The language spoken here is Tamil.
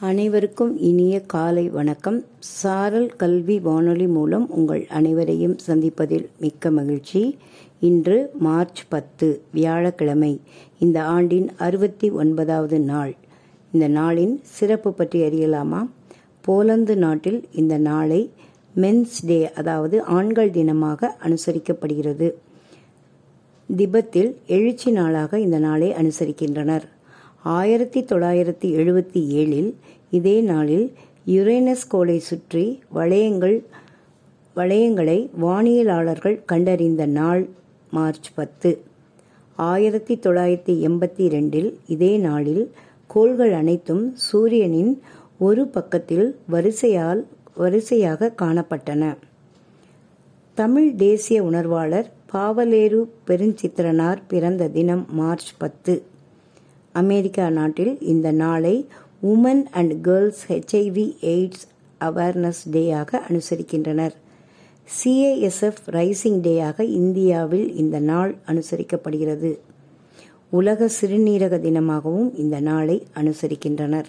அனைவருக்கும் இனிய காலை வணக்கம். சாரல் கல்வி வானொலி மூலம் உங்கள் அனைவரையும் சந்திப்பதில் மிக்க மகிழ்ச்சி. இன்று மார்ச் பத்து வியாழக்கிழமை இந்த ஆண்டின் அறுபத்தி ஒன்பதாவது நாள். இந்த நாளின் சிறப்பு பற்றி அறியலாமா? போலந்து நாட்டில் இந்த நாளை மென்ஸ் டே அதாவது ஆண்கள் தினமாக அனுசரிக்கப்படுகிறது. திபெத்தில் எழுச்சி நாளாக இந்த நாளை அனுசரிக்கின்றனர். ஆயிரத்தி தொள்ளாயிரத்தி எழுபத்தி ஏழில் இதே நாளில் யுரேனஸ் கோளை சுற்றி வளையங்கள் வளையங்களை வானியலாளர்கள் கண்டறிந்த நாள் மார்ச் பத்து. ஆயிரத்தி தொள்ளாயிரத்தி எண்பத்தி ரெண்டில் இதே நாளில் கோள்கள் அனைத்தும் சூரியனின் ஒரு பக்கத்தில் வரிசையால் வரிசையாக காணப்பட்டன. தமிழ் தேசிய உணர்வாளர் பாவலேரு பெருஞ்சித்திரனார் பிறந்த தினம் மார்ச் பத்து. அமெரிக்கா நாட்டில் இந்த நாளை women and girls HIV AIDS awareness டேயாக அனுசரிக்கின்றனர். சிஏஎஸ்எஃப் ரைசிங் டேயாக இந்தியாவில் இந்த நாள் அனுசரிக்கப்படுகிறது. உலக சிறுநீரக தினமாகவும் இந்த நாளை அனுசரிக்கின்றனர்.